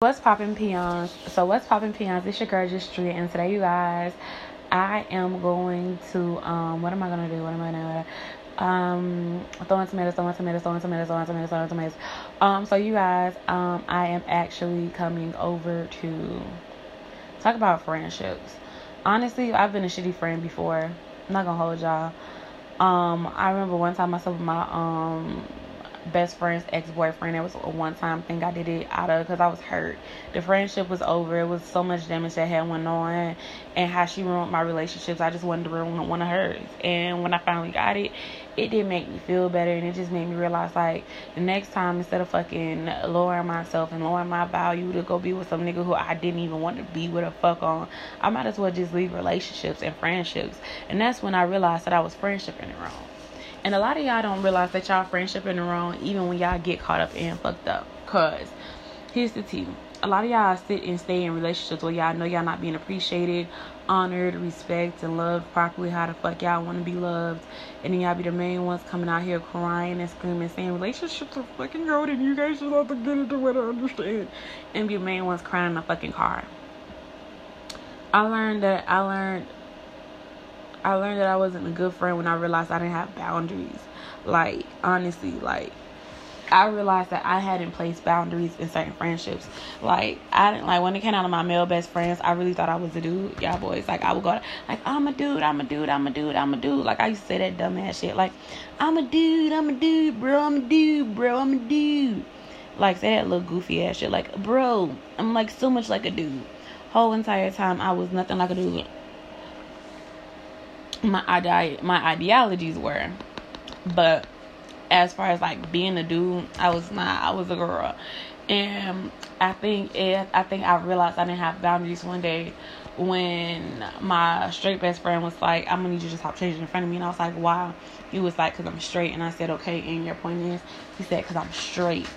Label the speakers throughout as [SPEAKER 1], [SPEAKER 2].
[SPEAKER 1] What's poppin' peons? So what's poppin' peons? It's your girl just and today you guys, I am going to um, what am I gonna do? What am I gonna? Um, throwing tomatoes, throwing tomatoes, throwing tomatoes, throwing tomatoes, throwing tomatoes. Um, so you guys, um, I am actually coming over to talk about friendships. Honestly, I've been a shitty friend before. I'm not gonna hold y'all. Um, I remember one time myself and my um best friend's ex boyfriend. It was a one time thing I did it out of because I was hurt. The friendship was over. It was so much damage that had went on, and how she ruined my relationships. I just wanted to ruin one of hers. And when I finally got it, it did make me feel better, and it just made me realize like the next time instead of fucking lowering myself and lowering my value to go be with some nigga who I didn't even want to be with a fuck on, I might as well just leave relationships and friendships. And that's when I realized that I was friendshiping it wrong. And a lot of y'all don't realize that y'all friendship in the wrong even when y'all get caught up and fucked up. Cause here's the tea. A lot of y'all sit and stay in relationships where y'all know y'all not being appreciated, honored, respected, and loved properly how the fuck y'all want to be loved. And then y'all be the main ones coming out here crying and screaming saying relationships are fucking gold and you guys should to get into it to understand. And be the main ones crying in the fucking car. I learned that I learned I learned that I wasn't a good friend when I realized I didn't have boundaries. Like, honestly, like, I realized that I hadn't placed boundaries in certain friendships. Like, I didn't, like, when it came out of my male best friends, I really thought I was a dude. Y'all boys, like, I would go, like, I'm a dude, I'm a dude, I'm a dude, I'm a dude. Like, I used to say that dumb ass shit. Like, I'm a dude, I'm a dude, bro, I'm a dude, bro, I'm a dude. Like, say that little goofy ass shit. Like, bro, I'm like so much like a dude. Whole entire time, I was nothing like a dude my ide- my ideologies were. But as far as like being a dude, I was not. I was a girl, and I think it. I think I realized I didn't have boundaries one day when my straight best friend was like, "I'm gonna need you to stop changing in front of me," and I was like, "Why?" He was like, "Cause I'm straight," and I said, "Okay." And your point is, he said, "Cause I'm straight."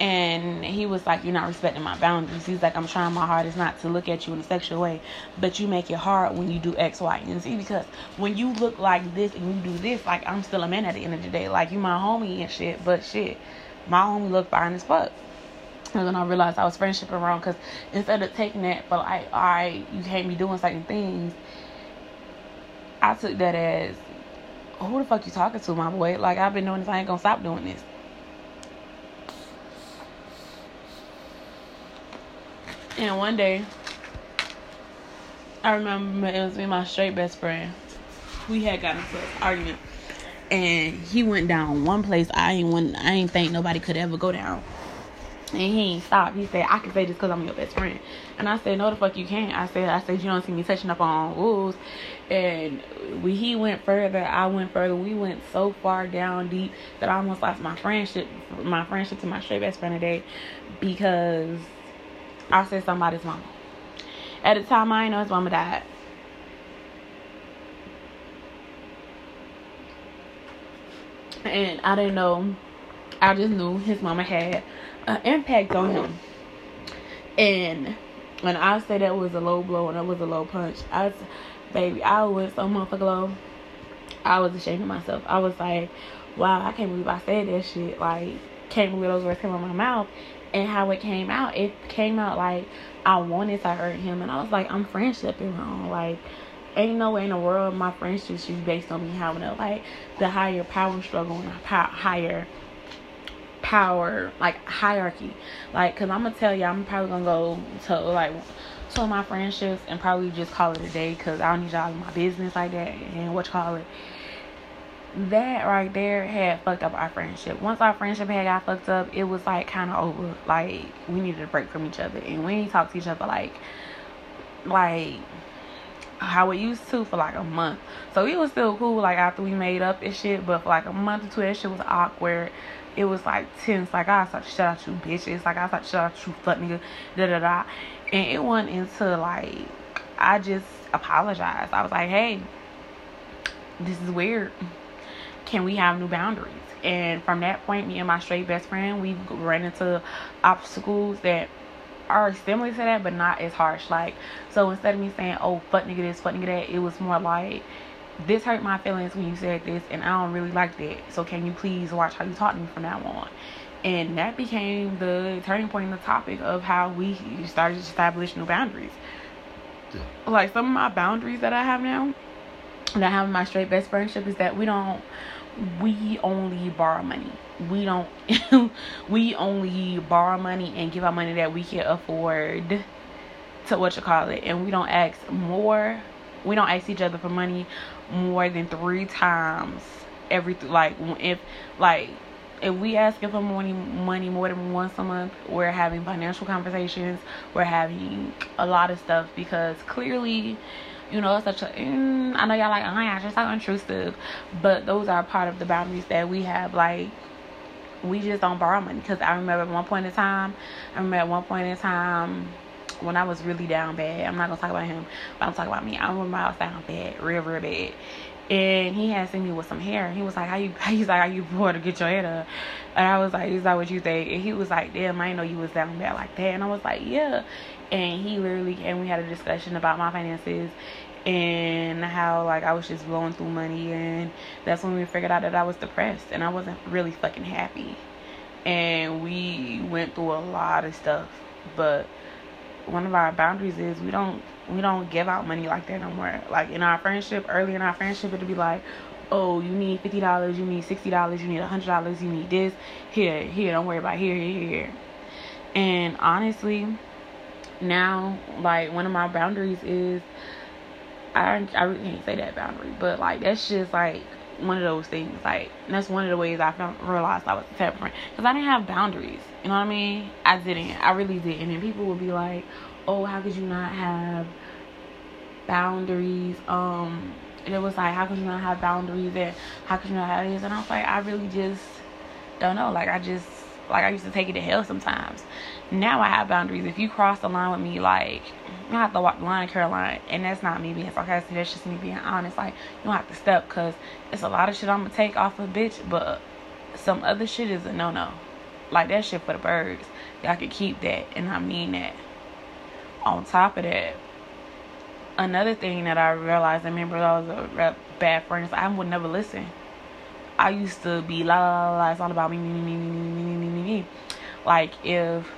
[SPEAKER 1] And he was like you're not respecting my boundaries he's like i'm trying my hardest not to look at you in a sexual way but you make it hard when you do x y and z because when you look like this and you do this like i'm still a man at the end of the day like you my homie and shit but shit my homie look fine as fuck and then I realized I was friendship wrong because instead of taking that, but like, all right, you can't be doing certain things, I took that as, who the fuck you talking to, my boy? Like, I've been doing this, I ain't gonna stop doing this. And one day, I remember it was me and my straight best friend. We had gotten into an argument, and he went down one place I ain't went, I ain't think nobody could ever go down. And he ain't stopped. He said, I can say this because I'm your best friend. And I said, No, the fuck you can't. I said, I said, You don't see me touching up on rules. And we, he went further. I went further. We went so far down deep that I almost lost my friendship, my friendship to my straight best friend today because I said somebody's mama. At the time, I didn't know his mama died. And I didn't know. I just knew his mama had an impact on him. And when I say that was a low blow and that was a low punch, I baby, I was so motherfucking low. I was ashamed of myself. I was like, wow, I can't believe I said that shit. Like, can't believe those words came out of my mouth and how it came out, it came out like I wanted to hurt him, and I was like, I'm friendshiping wrong. Like, ain't no way in the world my friendship should be based on me having a like the higher power struggle and higher power like hierarchy. Like, cause I'm gonna tell you, I'm probably gonna go to like two of my friendships and probably just call it a day, cause I don't need y'all in my business like that and what you call it that right there had fucked up our friendship. Once our friendship had got fucked up, it was like kind of over. Like we needed a break from each other, and we didn't talk to each other like, like how we used to for like a month. So it was still cool. Like after we made up and shit, but for like a month or two, that shit was awkward. It was like tense. Like I start to shut out you bitches. Like I start to shut out you fuck nigga. Da da da. And it went into like I just apologized. I was like, hey, this is weird can we have new boundaries? And from that point, me and my straight best friend, we ran into obstacles that are similar to that, but not as harsh. Like, so instead of me saying, oh, fuck nigga this, fuck nigga that, it was more like, this hurt my feelings when you said this, and I don't really like that. So can you please watch how you talk to me from now on? And that became the turning point in the topic of how we started to establish new boundaries. Like some of my boundaries that I have now, that I have in my straight best friendship is that we don't we only borrow money. We don't we only borrow money and give out money that we can afford to what you call it. And we don't ask more we don't ask each other for money more than three times every like if like if we asking for money money more than once a month we're having financial conversations we're having a lot of stuff because clearly you know, such a. Mm, I know y'all like, oh gosh, it's so intrusive, but those are part of the boundaries that we have. Like, we just don't borrow money. Because I remember at one point in time, I remember at one point in time when I was really down bad. I'm not gonna talk about him, but I'm talking about me. I remember I was down bad, real, real bad. And he had seen me with some hair. He was like, "How you?" He's like, "How you bored to get your hair done?" And I was like, "Is that what you think?" And he was like, "Damn, I know you was down bad like that." And I was like, "Yeah." and he literally and we had a discussion about my finances and how like I was just blowing through money and that's when we figured out that I was depressed and I wasn't really fucking happy. And we went through a lot of stuff, but one of our boundaries is we don't we don't give out money like that no more. Like in our friendship, early in our friendship it'd be like, Oh, you need fifty dollars, you need sixty dollars, you need a hundred dollars, you need this, here, here, don't worry about here, here, here. And honestly, now like one of my boundaries is I I really can't say that boundary, but like that's just like one of those things. Like that's one of the ways I found realized I was a friend because I didn't have boundaries. You know what I mean? I didn't. I really didn't. And people would be like, "Oh, how could you not have boundaries?" Um, and it was like, "How could you not have boundaries?" And how could you not have this? And I was like, I really just don't know. Like I just like I used to take it to hell sometimes. Now I have boundaries. If you cross the line with me, like you have to walk the line, Caroline. And that's not me being sarcastic. That's just me being honest. Like you don't have to step because it's a lot of shit I'm gonna take off of bitch, but some other shit is a no no. Like that shit for the birds. Y'all can keep that, and I mean that. On top of that, another thing that I realized, I remember I was a bad friend. I would never listen. I used to be la la la. It's all about me, me, me, me, me, me, me, me, me. Like if,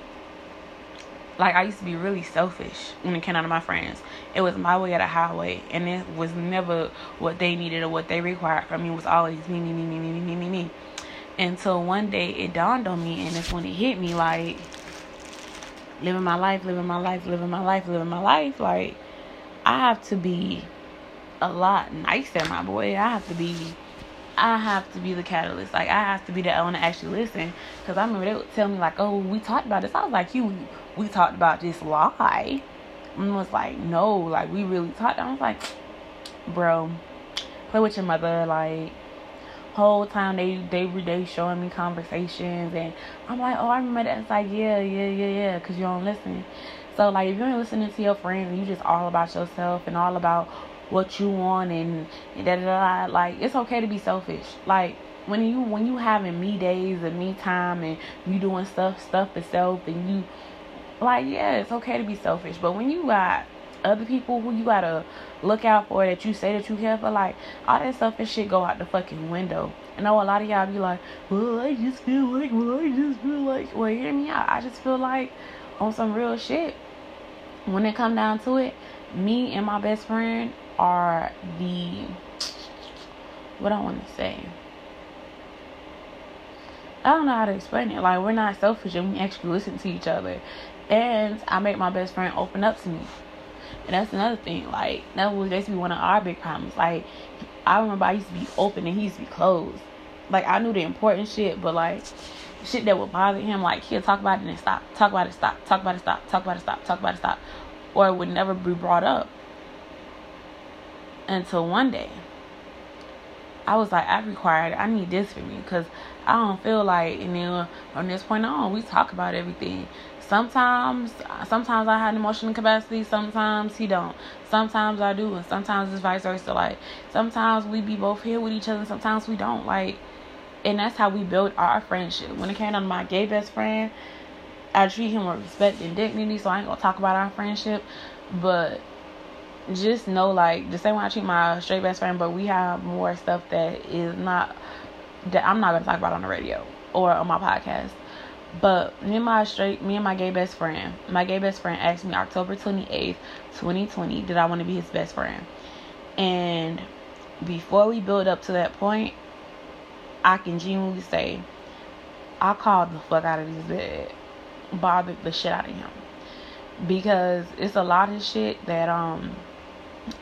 [SPEAKER 1] like I used to be really selfish when it came out of my friends. It was my way or the highway, and it was never what they needed or what they required from me. It was always me, me, me, me, me, me, me, me. Until one day it dawned on me, and it's when it hit me like living my life, living my life, living my life, living my life. Like I have to be a lot nicer, my boy. I have to be I have to be the catalyst. Like I have to be the one to actually listen. Cause I remember they would tell me like, "Oh, we talked about this." I was like, "You, we talked about this lie." And was like, "No, like we really talked." I was like, "Bro, play with your mother." Like whole time they they were they showing me conversations, and I'm like, "Oh, I remember that." It's like, "Yeah, yeah, yeah, yeah," cause you don't listen. So like, if you're listening to your friends and you just all about yourself and all about what you want and da da da. Like it's okay to be selfish. Like when you when you having me days and me time and you doing stuff stuff for self and you like yeah it's okay to be selfish. But when you got other people who you gotta look out for that you say that you care for, like all that selfish shit go out the fucking window. I know a lot of y'all be like, well, I just feel like, well, I just feel like, well, hear me out. I just feel like on some real shit. When it come down to it, me and my best friend are the what I want to say. I don't know how to explain it. Like we're not selfish and we actually listen to each other. And I make my best friend open up to me. And that's another thing. Like that was basically one of our big problems. Like I remember I used to be open and he used to be closed. Like I knew the important shit, but like shit that would bother him, like he'll talk about it and stop. Talk about it, stop. Talk about it, stop. Talk about it, stop. Talk about it, stop. Or it would never be brought up until one day I was like, I required, I need this for me because I don't feel like, and then from this point on, we talk about everything. Sometimes, sometimes I had an emotional capacity. Sometimes he don't. Sometimes I do, and sometimes it's vice versa. Like sometimes we be both here with each other, sometimes we don't. Like, and that's how we build our friendship. When it came to my gay best friend, I treat him with respect and dignity. So I ain't gonna talk about our friendship, but just know like the same way I treat my straight best friend, but we have more stuff that is not that I'm not gonna talk about on the radio or on my podcast. But me and my straight, me and my gay best friend, my gay best friend asked me October 28th, 2020, did I want to be his best friend? And before we build up to that point, I can genuinely say I called the fuck out of this bed, bothered the shit out of him because it's a lot of shit that um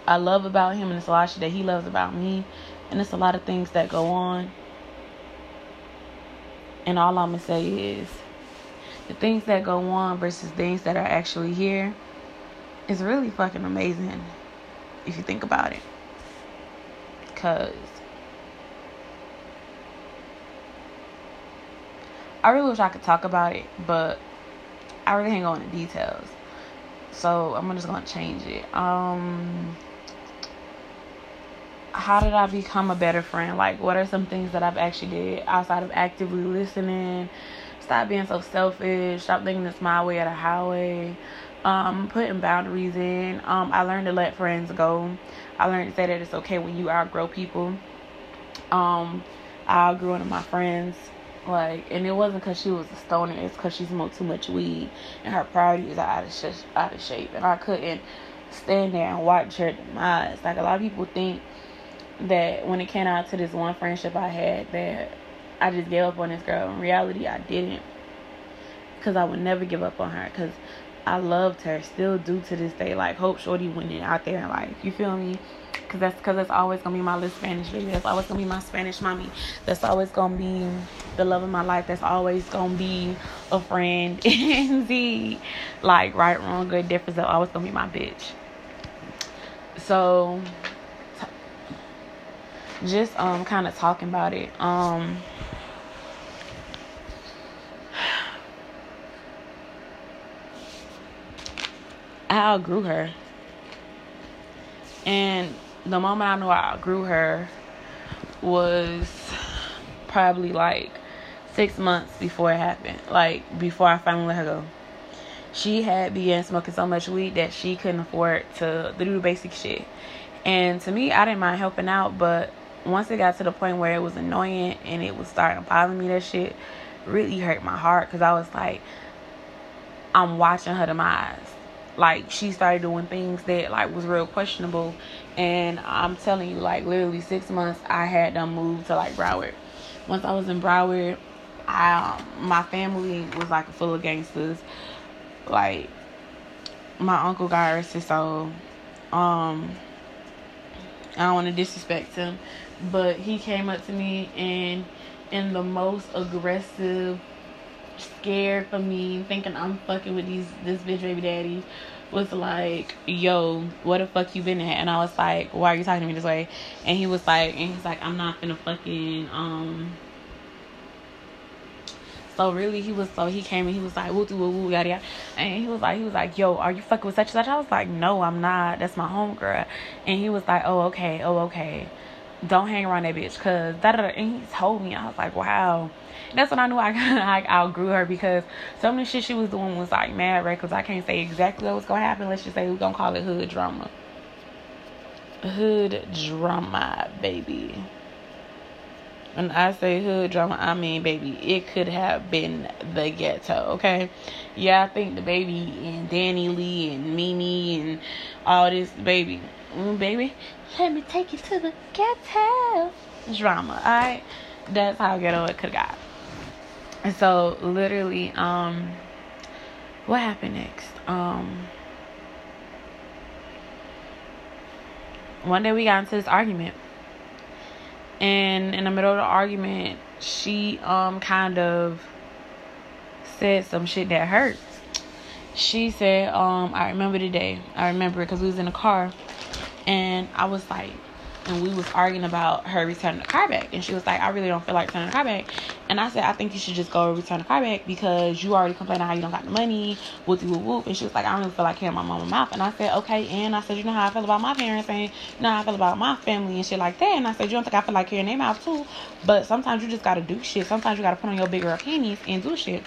[SPEAKER 1] I love about him, and it's a lot that he loves about me, and it's a lot of things that go on. And all I'm gonna say is the things that go on versus things that are actually here is really fucking amazing if you think about it. Cause I really wish I could talk about it, but I really can't go into details. So I'm just gonna change it. Um how did I become a better friend? Like what are some things that I've actually did outside of actively listening? Stop being so selfish, stop thinking it's my way or the highway. Um, putting boundaries in. Um, I learned to let friends go. I learned to say that it's okay when you outgrow people. Um, I outgrew one of my friends like, and it wasn't because she was a stoner. It's because she smoked too much weed, and her priorities are out of sh- out of shape. And I couldn't stand there and watch her demise. Like a lot of people think that when it came out to this one friendship I had, that I just gave up on this girl. In reality, I didn't, because I would never give up on her. Because I loved her, still do to this day. Like hope Shorty went out there in life. You feel me? Cause that's cause that's always gonna be my little Spanish baby. That's always gonna be my Spanish mommy. That's always gonna be the love of my life. That's always gonna be a friend. Indeed, like right, wrong, good, difference. That's always gonna be my bitch. So, t- just um, kind of talking about it. Um. I outgrew her. And the moment I knew I outgrew her was probably like six months before it happened. Like before I finally let her go. She had began smoking so much weed that she couldn't afford to, to do the basic shit. And to me, I didn't mind helping out, but once it got to the point where it was annoying and it was starting to bother me, that shit really hurt my heart because I was like, I'm watching her demise like she started doing things that like was real questionable. And i'm telling you like literally six months i had them move to like broward. Once i was in broward i um, my family was like full of gangsters. Like my uncle got arrested so um i don't want to disrespect him but he came up to me and in the most aggressive scared for me, thinking I'm fucking with these this bitch baby daddy, was like, "Yo, what the fuck you been at?" And I was like, "Why are you talking to me this way?" And he was like, and he's like, "I'm not gonna fucking um." So really, he was so he came and he was like, "Woo woo woo yada yada," and he was like, he was like, "Yo, are you fucking with such and such?" I was like, "No, I'm not. That's my homegirl." And he was like, "Oh okay, oh okay." Don't hang around that bitch, cause da da. And he told me, I was like, "Wow." That's when I knew I I outgrew her because of the shit she was doing was like mad reckless. I can't say exactly what was gonna happen. Let's just say we're gonna call it hood drama. Hood drama, baby. When I say hood drama, I mean, baby, it could have been the ghetto, okay? Yeah, I think the baby and Danny Lee and Mimi and all this, baby. Mm, baby, let me take you to the ghetto. Drama, alright? That's how ghetto it could have got. And so literally, um, what happened next? Um, one day we got into this argument. And in the middle of the argument, she um kind of said some shit that hurt. She said, um, I remember the day. I remember it because we was in the car and I was like, and we was arguing about her returning the car back. And she was like, I really don't feel like returning the car back. And I said, I think you should just go return the car back because you already complaining how you don't got the money, whoopty whoop whoop. And she was like, I don't really feel like hearing my mama mouth. And I said, okay. And I said, you know how I feel about my parents and you know how I feel about my family and shit like that. And I said, you don't think I feel like hearing their mouth too. But sometimes you just gotta do shit. Sometimes you gotta put on your bigger opinions and do shit.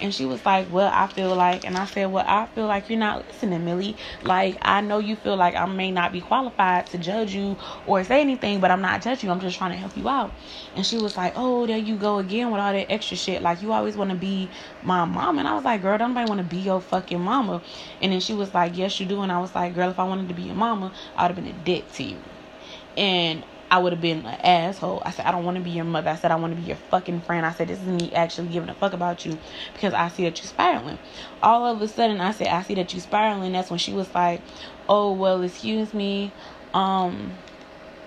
[SPEAKER 1] And she was like, well, I feel like, and I said, well, I feel like you're not listening, Millie. Like, I know you feel like I may not be qualified to judge you say anything, but I'm not judging you. I'm just trying to help you out. And she was like, oh, there you go again with all that extra shit. Like you always want to be my mom, and I was like, girl, don't nobody want to be your fucking mama. And then she was like, yes, you do. And I was like, girl, if I wanted to be your mama, I would have been a dick to you. And I would have been an asshole. I said, I don't want to be your mother. I said, I want to be your fucking friend. I said, this is me actually giving a fuck about you because I see that you're spiraling. All of a sudden, I said, I see that you're spiraling. That's when she was like, oh, well, excuse me. Um,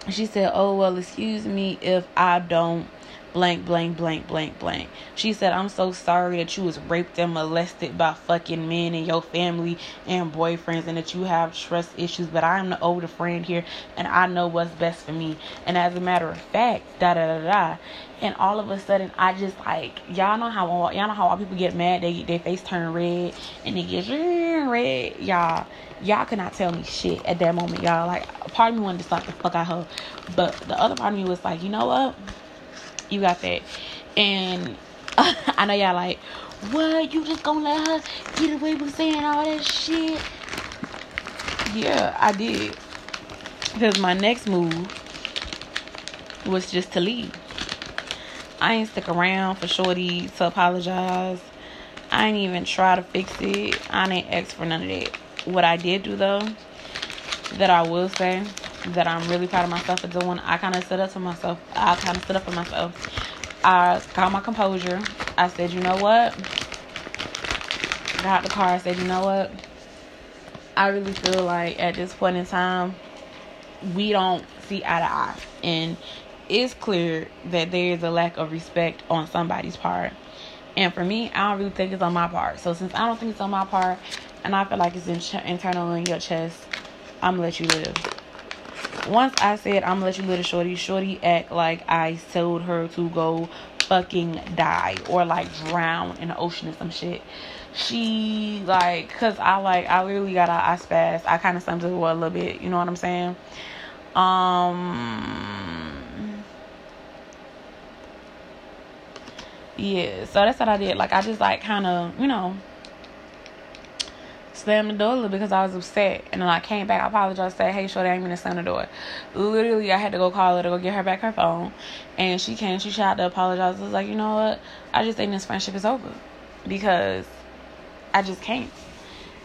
[SPEAKER 1] she said, oh, well, excuse me if I don't blank, blank, blank, blank, blank. She said, I'm so sorry that you was raped and molested by fucking men in your family and boyfriends and that you have trust issues, but I am the older friend here and I know what's best for me. And as a matter of fact, da da da da. And all of a sudden, I just like y'all know how y'all know how all people get mad. They their face turn red and they get red. Y'all, y'all could not tell me shit at that moment. Y'all like part of me wanted to slap the fuck out her, but the other part of me was like, you know what? You got that. And I know y'all like, what? You just gonna let her get away with saying all that shit? Yeah, I did. Because my next move was just to leave. I ain't stick around for Shorty to apologize. I ain't even try to fix it. I ain't ask for none of that. What I did do though, that I will say, that I'm really proud of myself for doing. I kind of stood up to myself. I kind of stood up for myself. I got my composure. I said, you know what? Got the car. I said, you know what? I really feel like at this point in time, we don't see eye to eye. And it's clear that there is a lack of respect on somebody's part. And for me, I don't really think it's on my part. So since I don't think it's on my part, and I feel like it's in internal in your chest, I'm gonna let you live once I said I'm gonna let you little shorty, shorty act like I told her to go fucking die or like drown in the ocean or some shit. She like, cause I like, I literally got a I spaz. I kind of summed it a little bit. You know what I'm saying? Um. Yeah, so that's what I did. Like I just like kind of, you know, slammed the door because I was upset. And then I came back, I apologized, said, Hey, shorty, I ain't gonna slam the door. Literally, I had to go call her to go get her back her phone. And she came, she tried to apologize. I was like, You know what? I just think this friendship is over because I just can't.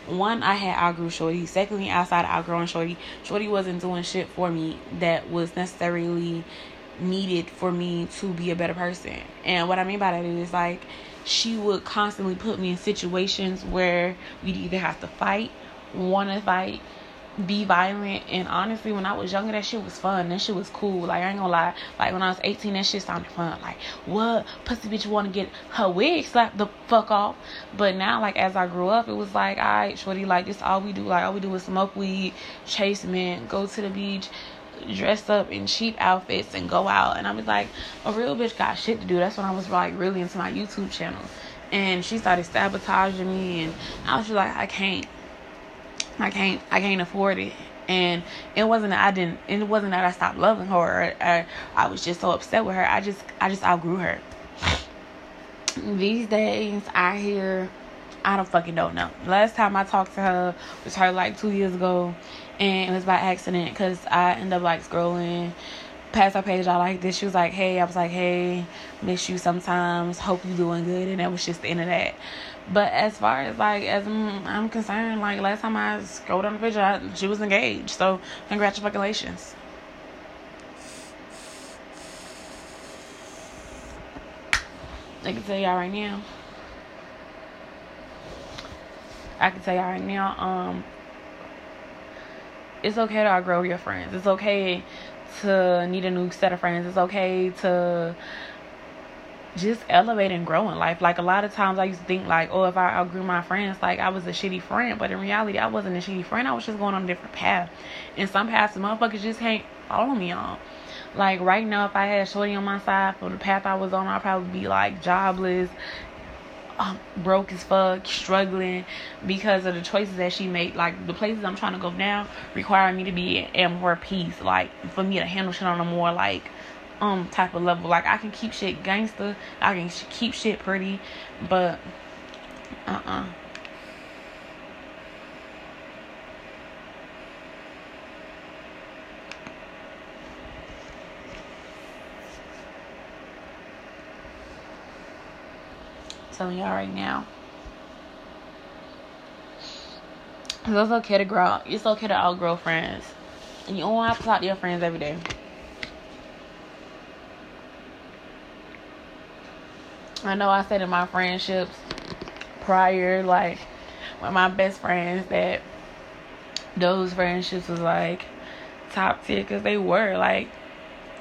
[SPEAKER 1] One, I had outgrew Shorty. Secondly, outside of outgrowing Shorty, Shorty wasn't doing shit for me that was necessarily needed for me to be a better person. And what I mean by that is like she would constantly put me in situations where we'd either have to fight, want to fight, be violent. And honestly, when I was younger, that shit was fun. That shit was cool. Like, I ain't gonna lie. Like, when I was 18, that shit sounded fun. Like, what? Pussy bitch want to get her wig slapped the fuck off. But now, like, as I grew up, it was like, alright, shorty, like, this all we do. Like, all we do is smoke weed, chase men, go to the beach, dress up in cheap outfits and go out. And I was like, a real bitch got shit to do. That's when I was like really into my YouTube channel. And she started sabotaging me and I was just like, I can't. I can't I can't afford it. And it wasn't that I didn't it wasn't that I stopped loving her or, or I was just so upset with her. I just I just outgrew her. These days I hear I don't fucking don't know. Last time I talked to her was her like two years ago, and it was by accident because I end up like scrolling past her page. I like this. She was like, "Hey," I was like, "Hey, miss you sometimes. Hope you doing good," and that was just the end of that. But as far as like as I'm, I'm concerned, like last time I scrolled on the I, she was engaged. So congratulations. I can tell y'all right now. I can tell y'all right now, um, it's okay to outgrow your friends. It's okay to need a new set of friends. It's okay to just elevate and grow in life. Like a lot of times I used to think like, oh, if I outgrew my friends, like I was a shitty friend. But in reality, I wasn't a shitty friend. I was just going on a different path. And some paths the motherfuckers just can't follow me on. Like right now, if I had Shorty on my side for the path I was on, I'd probably be like jobless, um, broke as fuck, struggling because of the choices that she made. Like the places I'm trying to go now require me to be at more peace. Like for me to handle shit on a more like um type of level. Like I can keep shit gangster, I can keep shit pretty, but uh uh-uh. uh telling y'all right now. It's okay to grow. It's okay to outgrow friends, and you don't have to talk to your friends every day. I know I said in my friendships prior, like with my best friends, that those friendships was like top tier because they were like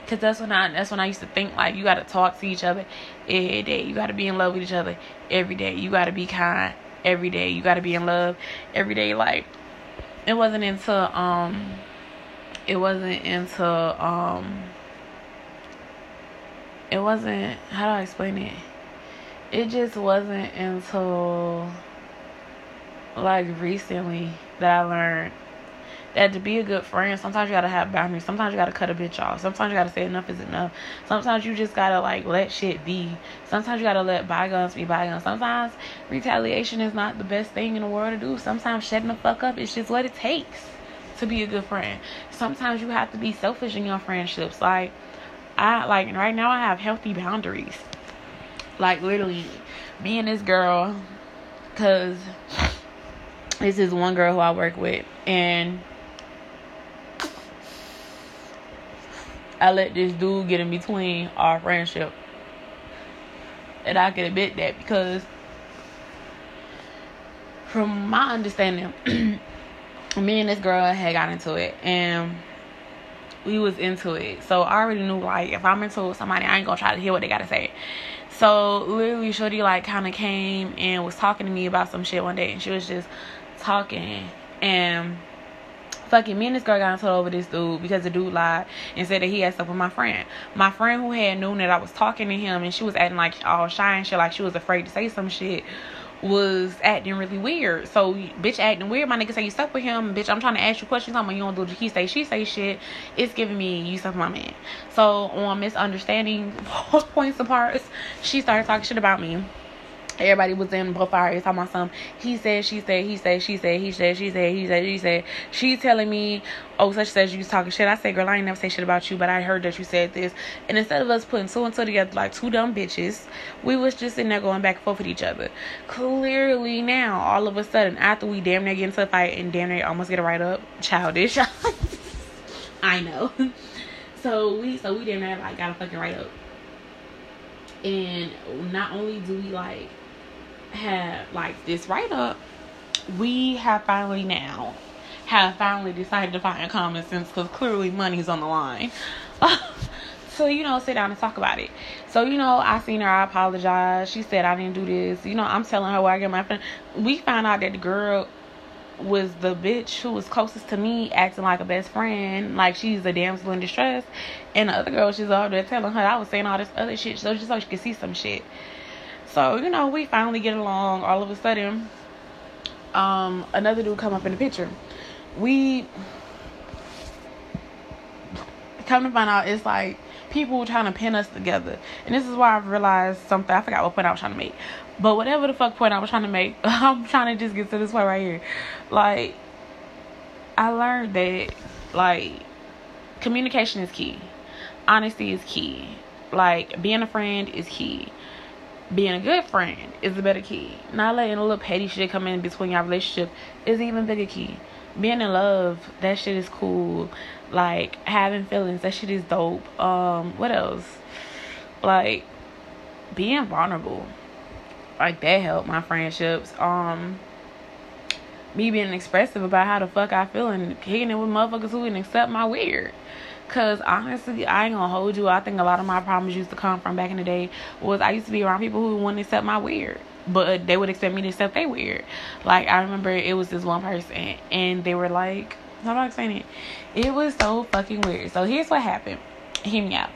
[SPEAKER 1] because that's when I that's when I used to think like you got to talk to each other every day. You got to be in love with each other every day. You got to be kind every day. You got to be in love every day. Like it wasn't until um it wasn't until um it wasn't how do I explain it? It just wasn't until like recently that I learned that to be a good friend, sometimes you gotta have boundaries. Sometimes you gotta cut a bitch off. Sometimes you gotta say enough is enough. Sometimes you just gotta like let shit be. Sometimes you gotta let bygones be bygones. Sometimes retaliation is not the best thing in the world to do. Sometimes shutting the fuck up is just what it takes to be a good friend. Sometimes you have to be selfish in your friendships. Like I like right now I have healthy boundaries. Like literally me and this girl cuz this is one girl who I work with and I let this dude get in between our friendship. And I can admit that because from my understanding, me and this girl had got into it and we was into it. So I already knew like if I'm into somebody, I ain't gonna try to hear what they gotta say. So literally Shorty like kinda came and was talking to me about some shit one day and she was just talking and fucking me and this girl got into over this dude because the dude lied and said that he had stuff with my friend. My friend who had known that I was talking to him and she was acting like all shy and shit, like she was afraid to say some shit, was acting really weird. So bitch acting weird. My nigga say you stuck with him. Bitch, I'm trying to ask you questions. I'm like, you don't do he say she say shit. It's giving me you stuck my man. So on misunderstanding points apart, she started talking shit about me Everybody was in both fires talking about some. He said, she said, he said, she said, he said, she said, he said, she said. She's telling me, oh, such says you was talking shit. I said, girl, I ain't never say shit about you, but I heard that you said this. And instead of us putting two and two together like two dumb bitches, we was just sitting there going back and forth with each other. Clearly now, all of a sudden, after we damn near get into a fight and damn near almost get a right up, childish. I know. So we, so we damn near like got a fucking right up. And not only do we like had like this write up, we have finally now have finally decided to find common sense because clearly money's on the line. so you know, sit down and talk about it. So you know, I seen her. I apologize. She said I didn't do this. You know, I'm telling her where I get my friend. We found out that the girl was the bitch who was closest to me acting like a best friend like she's a damsel in distress and the other girl she's over there telling her i was saying all this other shit so just so she could see some shit so, you know, we finally get along. All of a sudden, um, another dude come up in the picture. We come to find out it's like people trying to pin us together. And this is why I've realized something. I forgot what point I was trying to make. But whatever the fuck point I was trying to make, I'm trying to just get to this point right here. Like, I learned that, like, communication is key. Honesty is key. Like, being a friend is key being a good friend is the better key. Not letting a little petty shit come in between your relationship is even bigger key. Being in love, that shit is cool. Like having feelings, that shit is dope. Um, what else? Like being vulnerable. Like that helped my friendships. Um me being expressive about how the fuck I feel and kicking it with motherfuckers who can accept my weird. Cause honestly, I ain't gonna hold you. I think a lot of my problems used to come from back in the day was I used to be around people who wouldn't accept my weird, but they would expect me to accept they weird. Like I remember it was this one person, and they were like, "How do I explain it?" It was so fucking weird. So here's what happened. Hear me out.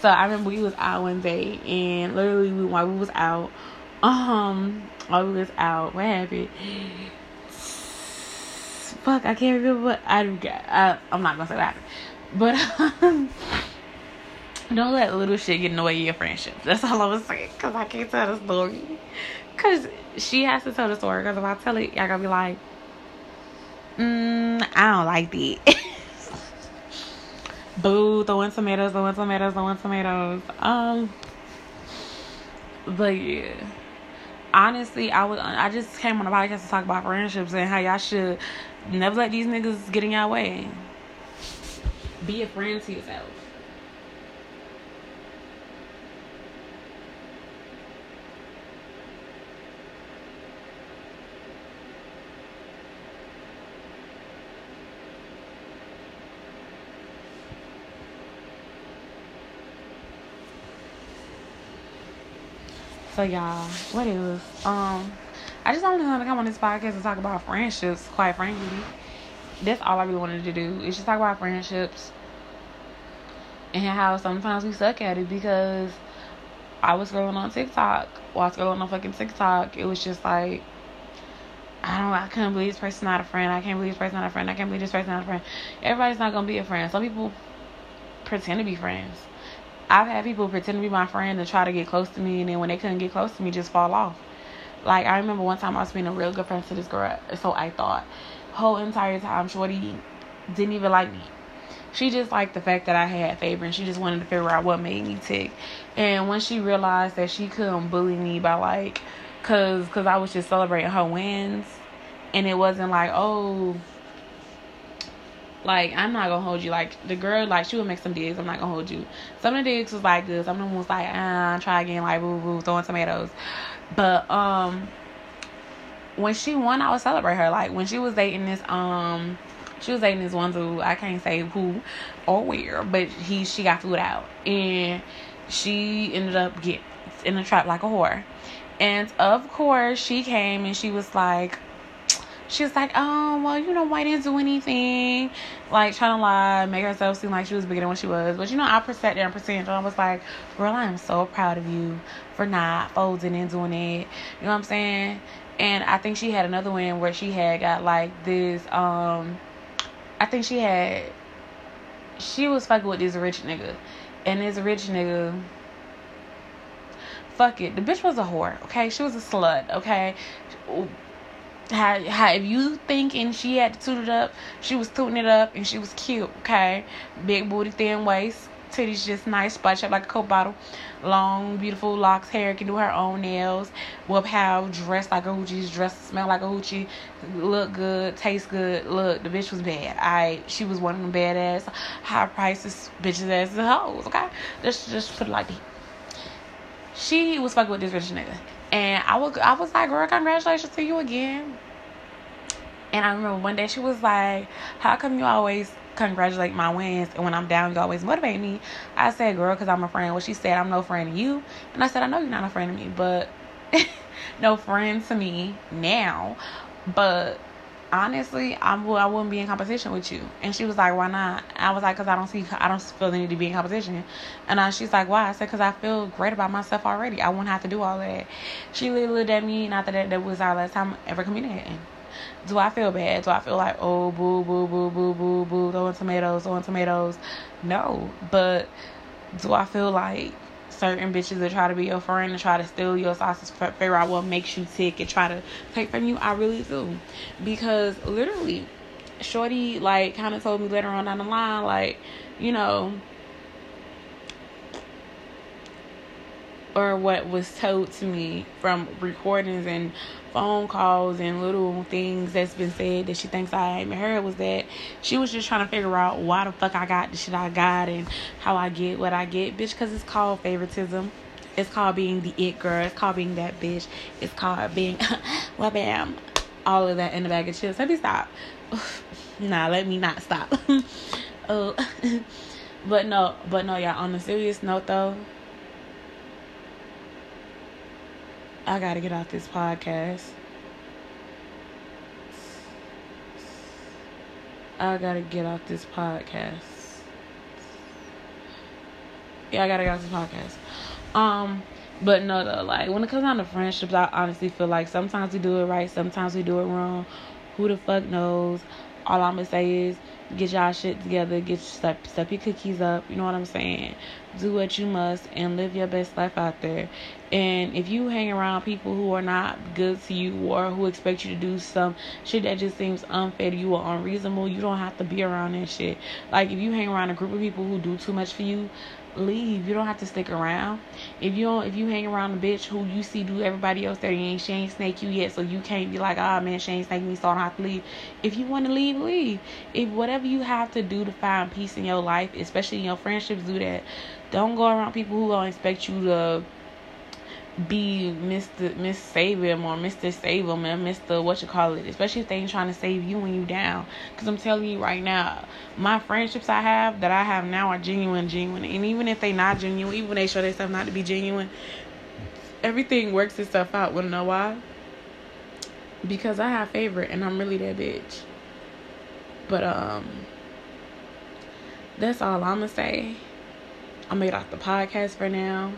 [SPEAKER 1] So I remember we was out one day, and literally we, while we was out, um, while we was out, what happened? Fuck, I can't remember what I, I I'm not gonna say that. But um, don't let little shit get in the way of your friendship. That's all I was saying. Cause I can't tell the story. Cause she has to tell the story. Cause if I tell it, y'all gonna be like, mm, I don't like that. Boo, throwing tomatoes, throwing tomatoes, throwing tomatoes. Um, but yeah, honestly, I was I just came on the podcast to talk about friendships and how y'all should never let these niggas get in your way. Be a friend to yourself. So y'all, what is um I just only want to come on this podcast and talk about friendships, quite frankly. That's all I really wanted to do. Is just talk about friendships and how sometimes we suck at it because I was scrolling on TikTok. While scrolling on fucking TikTok, it was just like I don't I can't believe this person's not a friend. I can't believe this person's not a friend. I can't believe this person's not a friend. Everybody's not gonna be a friend. Some people pretend to be friends. I've had people pretend to be my friend and try to get close to me, and then when they couldn't get close to me, just fall off. Like I remember one time I was being a real good friend to this girl, so I thought. Whole entire time, Shorty didn't even like me. She just liked the fact that I had favor, and she just wanted to figure out what made me tick. And when she realized that she couldn't bully me by like, cause, cause I was just celebrating her wins, and it wasn't like, oh like I'm not gonna hold you. Like the girl, like she would make some digs. I'm not gonna hold you. Some of the digs was like this. Some of them was like, ah, try again, like boo boo, throwing tomatoes. But um, when she won, I would celebrate her. Like when she was dating this um, she was dating this one dude. I can't say who or where, but he she got food out and she ended up get in a trap like a whore. And of course, she came and she was like, she was like, oh, well, you know, I didn't do anything. Like, trying to lie, make herself seem like she was bigger than what she was. But, you know, I sat there and pretended. And I was like, girl, I am so proud of you for not folding and doing it. You know what I'm saying? And I think she had another one where she had got, like, this, um, I think she had, she was fucking with this rich nigga. And this rich nigga, fuck it. The bitch was a whore, okay? She was a slut, okay? How, how if you thinking she had to toot it up, she was tooting it up and she was cute, okay? Big booty, thin waist, titties just nice, spot shaped like a coke bottle, long, beautiful locks, hair, can do her own nails, whip how dressed like a hoochie, dressed smell like a hoochie, look good, taste good. Look, the bitch was bad. I she was one of them badass, high prices bitches as the hoes, okay? Just just put it like that. She was fucking with this rich nigga. And I was, I was like, girl, congratulations to you again. And I remember one day she was like, how come you always congratulate my wins and when I'm down you always motivate me? I said, girl, because I'm a friend. Well, she said, I'm no friend to you. And I said, I know you're not a friend to me, but no friend to me now. But honestly, I'm I wouldn't be in competition with you. And she was like, why not? I was like, cause I don't see, I don't feel the need to be in competition. And uh, she's like, why? I said, cause I feel great about myself already. I won't have to do all that. She literally looked at me. and Not that that was our last time ever communicating. Do I feel bad? Do I feel like, oh, boo, boo, boo, boo, boo, boo, throwing tomatoes, throwing tomatoes? No. But do I feel like certain bitches that try to be your friend and try to steal your sauces, figure out what makes you tick and try to take from you. I really do. Because literally, Shorty, like, kind of told me later on down the line, like, you know, or what was told to me from recordings and phone calls and little things that's been said that she thinks I even heard was that she was just trying to figure out why the fuck I got the shit I got and how I get what I get, bitch, because it's called favoritism. It's called being the it girl. It's called being that bitch. It's called being, well, bam, all of that in the bag of chips. Let me stop. nah, let me not stop. oh, but no, but no, y'all. On a serious note, though, I gotta get off this podcast. I gotta get off this podcast. Yeah, I gotta get off this podcast. Um, but no, though, like when it comes down to friendships, I honestly feel like sometimes we do it right, sometimes we do it wrong. Who the fuck knows? All I'm gonna say is get y'all shit together, get step step your cookies up, you know what I'm saying? Do what you must and live your best life out there. And if you hang around people who are not good to you or who expect you to do some shit that just seems unfair to you or unreasonable, you don't have to be around that shit. Like if you hang around a group of people who do too much for you, leave. You don't have to stick around. If you don't, if you hang around a bitch who you see do everybody else you ain't she ain't snake you yet, so you can't be like, ah oh, man, she ain't snake me, so I don't have to leave. If you want to leave, leave. If whatever you have to do to find peace in your life, especially in your friendships, do that. Don't go around people who gonna expect you to be Mr. Miss Save him or Mr. Save him and Mr. what you call it, especially if they ain't trying to save you when you down. Cause I'm telling you right now, my friendships I have that I have now are genuine, genuine, and even if they not genuine, even when they show themselves not to be genuine, everything works itself out. Wanna know why? Because I have favorite and I'm really that bitch. But um, that's all I'ma say. I made off the podcast for now.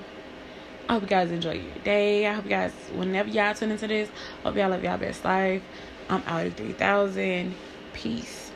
[SPEAKER 1] I hope you guys enjoy your day. I hope you guys, whenever y'all tune into this, hope y'all live y'all best life. I'm out of 3000. Peace.